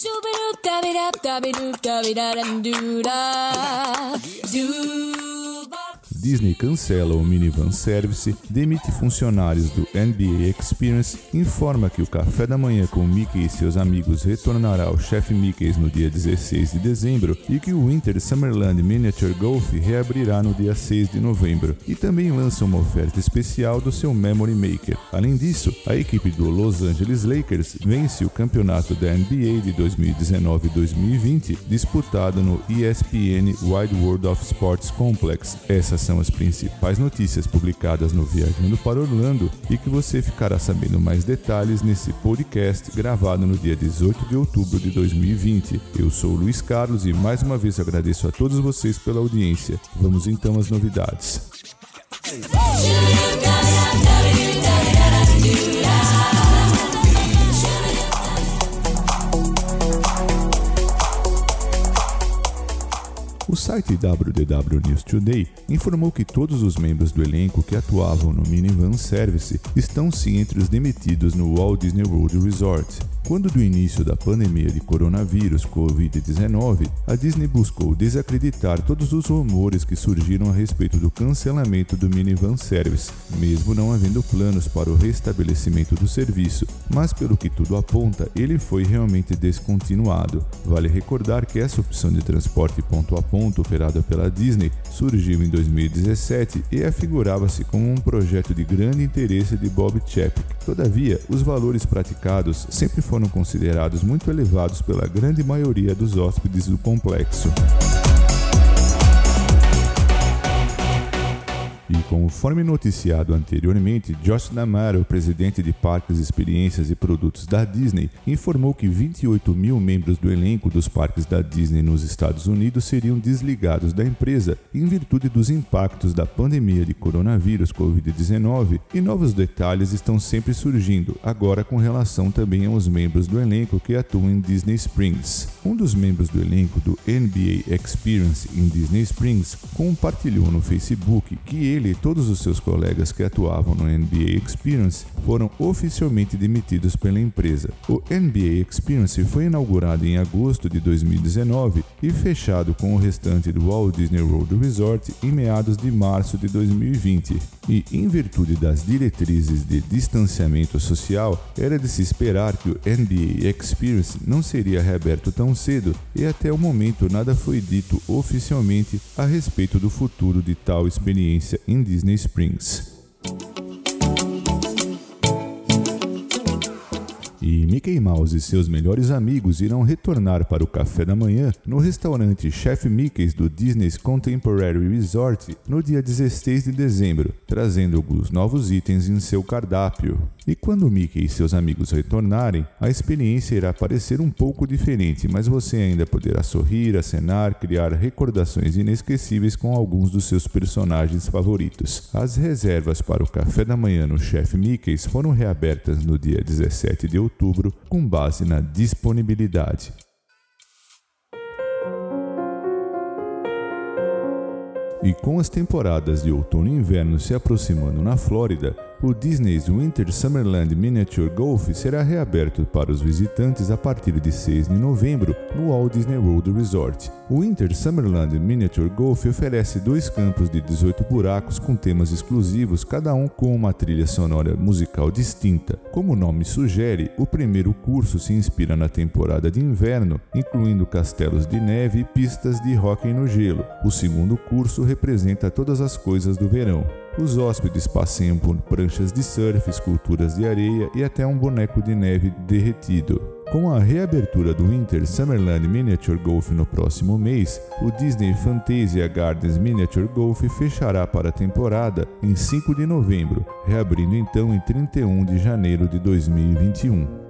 Shoo-ba-doop-da-be-da-da-be-doop-da-be-da-dum-doo-da. Doo. Disney cancela o Minivan Service, demite funcionários do NBA Experience, informa que o café da manhã com Mickey e seus amigos retornará ao Chef Mickey's no dia 16 de dezembro e que o Winter Summerland Miniature Golf reabrirá no dia 6 de novembro e também lança uma oferta especial do seu Memory Maker. Além disso, a equipe do Los Angeles Lakers vence o campeonato da NBA de 2019-2020 disputado no ESPN Wide World of Sports Complex. Essas são as principais notícias publicadas no Viajando para Orlando e que você ficará sabendo mais detalhes nesse podcast gravado no dia 18 de outubro de 2020. Eu sou Luiz Carlos e mais uma vez agradeço a todos vocês pela audiência. Vamos então às novidades. O site WDW News Today informou que todos os membros do elenco que atuavam no Minivan Service estão sim entre os demitidos no Walt Disney World Resort. Quando do início da pandemia de coronavírus Covid-19, a Disney buscou desacreditar todos os rumores que surgiram a respeito do cancelamento do Minivan Service, mesmo não havendo planos para o restabelecimento do serviço, mas pelo que tudo aponta, ele foi realmente descontinuado. Vale recordar que essa opção de transporte ponto a ponto operada pela Disney surgiu em 2017 e afigurava-se como um projeto de grande interesse de Bob Chapek. Todavia, os valores praticados sempre foram considerados muito elevados pela grande maioria dos hóspedes do complexo. E conforme noticiado anteriormente, Josh D'Amaro, presidente de Parques, Experiências e Produtos da Disney, informou que 28 mil membros do elenco dos parques da Disney nos Estados Unidos seriam desligados da empresa em virtude dos impactos da pandemia de coronavírus Covid-19 e novos detalhes estão sempre surgindo, agora com relação também aos membros do elenco que atuam em Disney Springs. Um dos membros do elenco do NBA Experience em Disney Springs compartilhou no Facebook que ele e todos os seus colegas que atuavam no NBA Experience foram oficialmente demitidos pela empresa. O NBA Experience foi inaugurado em agosto de 2019 e fechado com o restante do Walt Disney World Resort em meados de março de 2020. E, em virtude das diretrizes de distanciamento social, era de se esperar que o NBA Experience não seria reaberto tão cedo e até o momento nada foi dito oficialmente a respeito do futuro de tal experiência em Disney Springs. E Mickey Mouse e seus melhores amigos irão retornar para o café da manhã no restaurante Chef Mickey's do Disney's Contemporary Resort no dia 16 de dezembro, trazendo alguns novos itens em seu cardápio. E quando Mickey e seus amigos retornarem, a experiência irá parecer um pouco diferente, mas você ainda poderá sorrir, acenar, criar recordações inesquecíveis com alguns dos seus personagens favoritos. As reservas para o café da manhã no Chef Mickey's foram reabertas no dia 17 de outubro, com base na disponibilidade. E com as temporadas de outono e inverno se aproximando na Flórida, o Disney's Winter Summerland Miniature Golf será reaberto para os visitantes a partir de 6 de novembro no Walt Disney World Resort. O Winter Summerland Miniature Golf oferece dois campos de 18 buracos com temas exclusivos, cada um com uma trilha sonora musical distinta. Como o nome sugere, o primeiro curso se inspira na temporada de inverno, incluindo castelos de neve e pistas de hóquei no gelo. O segundo curso representa todas as coisas do verão. Os hóspedes passeiam por pranchas de surf, esculturas de areia e até um boneco de neve derretido. Com a reabertura do Winter Summerland Miniature Golf no próximo mês, o Disney Fantasia Gardens Miniature Golf fechará para a temporada em 5 de novembro, reabrindo então em 31 de janeiro de 2021.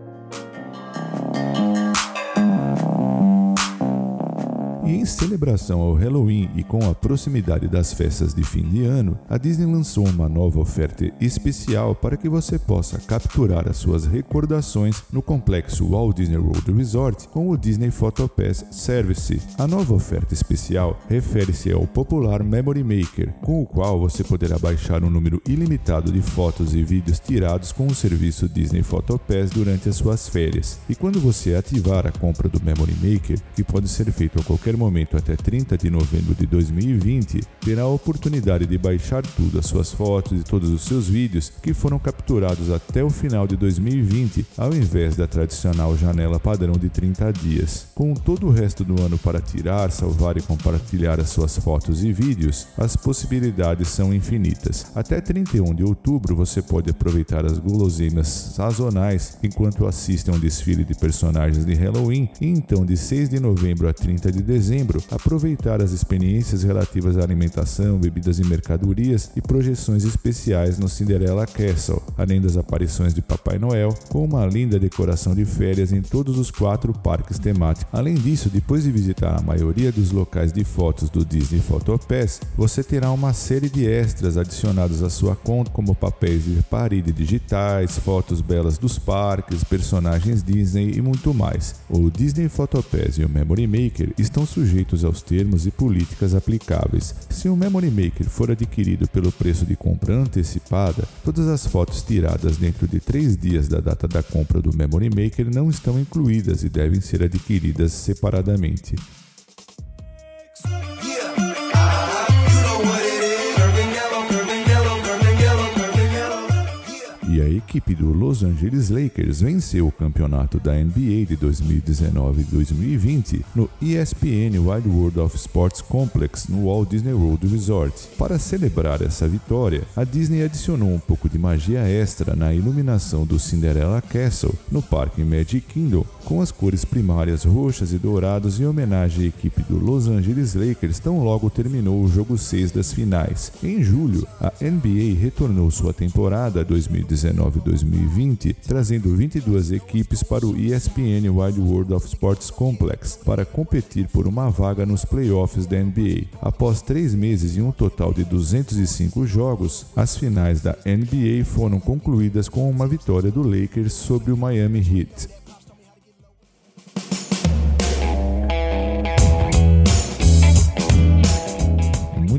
Celebração ao Halloween e com a proximidade das festas de fim de ano, a Disney lançou uma nova oferta especial para que você possa capturar as suas recordações no complexo Walt Disney World Resort com o Disney Photo Pass Service. A nova oferta especial refere-se ao popular Memory Maker, com o qual você poderá baixar um número ilimitado de fotos e vídeos tirados com o serviço Disney Photo Pass durante as suas férias. E quando você ativar a compra do Memory Maker, que pode ser feito a qualquer momento até 30 de novembro de 2020, terá a oportunidade de baixar tudo, as suas fotos e todos os seus vídeos que foram capturados até o final de 2020, ao invés da tradicional janela padrão de 30 dias. Com todo o resto do ano para tirar, salvar e compartilhar as suas fotos e vídeos, as possibilidades são infinitas. Até 31 de outubro você pode aproveitar as guloseimas sazonais enquanto assiste a um desfile de personagens de Halloween e então de 6 de novembro a 30 de dezembro aproveitar as experiências relativas à alimentação, bebidas e mercadorias e projeções especiais no Cinderella Castle, além das aparições de Papai Noel, com uma linda decoração de férias em todos os quatro parques temáticos. Além disso, depois de visitar a maioria dos locais de fotos do Disney Photo Pass, você terá uma série de extras adicionados à sua conta, como papéis de parede digitais, fotos belas dos parques, personagens Disney e muito mais. O Disney Photo Pass e o Memory Maker estão sujeitos aos termos e políticas aplicáveis. Se o Memory Maker for adquirido pelo preço de compra antecipada, todas as fotos tiradas dentro de três dias da data da compra do Memory Maker não estão incluídas e devem ser adquiridas separadamente. E a equipe do Los Angeles Lakers venceu o campeonato da NBA de 2019-2020 no ESPN Wide World of Sports Complex no Walt Disney World Resort. Para celebrar essa vitória, a Disney adicionou um pouco de magia extra na iluminação do Cinderella Castle no Parque Magic Kingdom, com as cores primárias roxas e douradas em homenagem à equipe do Los Angeles Lakers tão logo terminou o jogo 6 das finais. Em julho, a NBA retornou sua temporada 2019 2019-2020, trazendo 22 equipes para o ESPN Wide World of Sports Complex para competir por uma vaga nos playoffs da NBA. Após três meses e um total de 205 jogos, as finais da NBA foram concluídas com uma vitória do Lakers sobre o Miami Heat.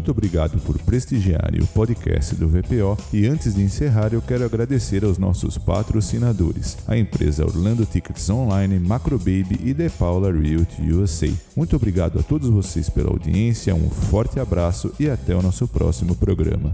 Muito obrigado por prestigiarem o podcast do VPO e antes de encerrar eu quero agradecer aos nossos patrocinadores, a empresa Orlando Tickets Online, Macrobaby e The Paula Realty USA. Muito obrigado a todos vocês pela audiência, um forte abraço e até o nosso próximo programa.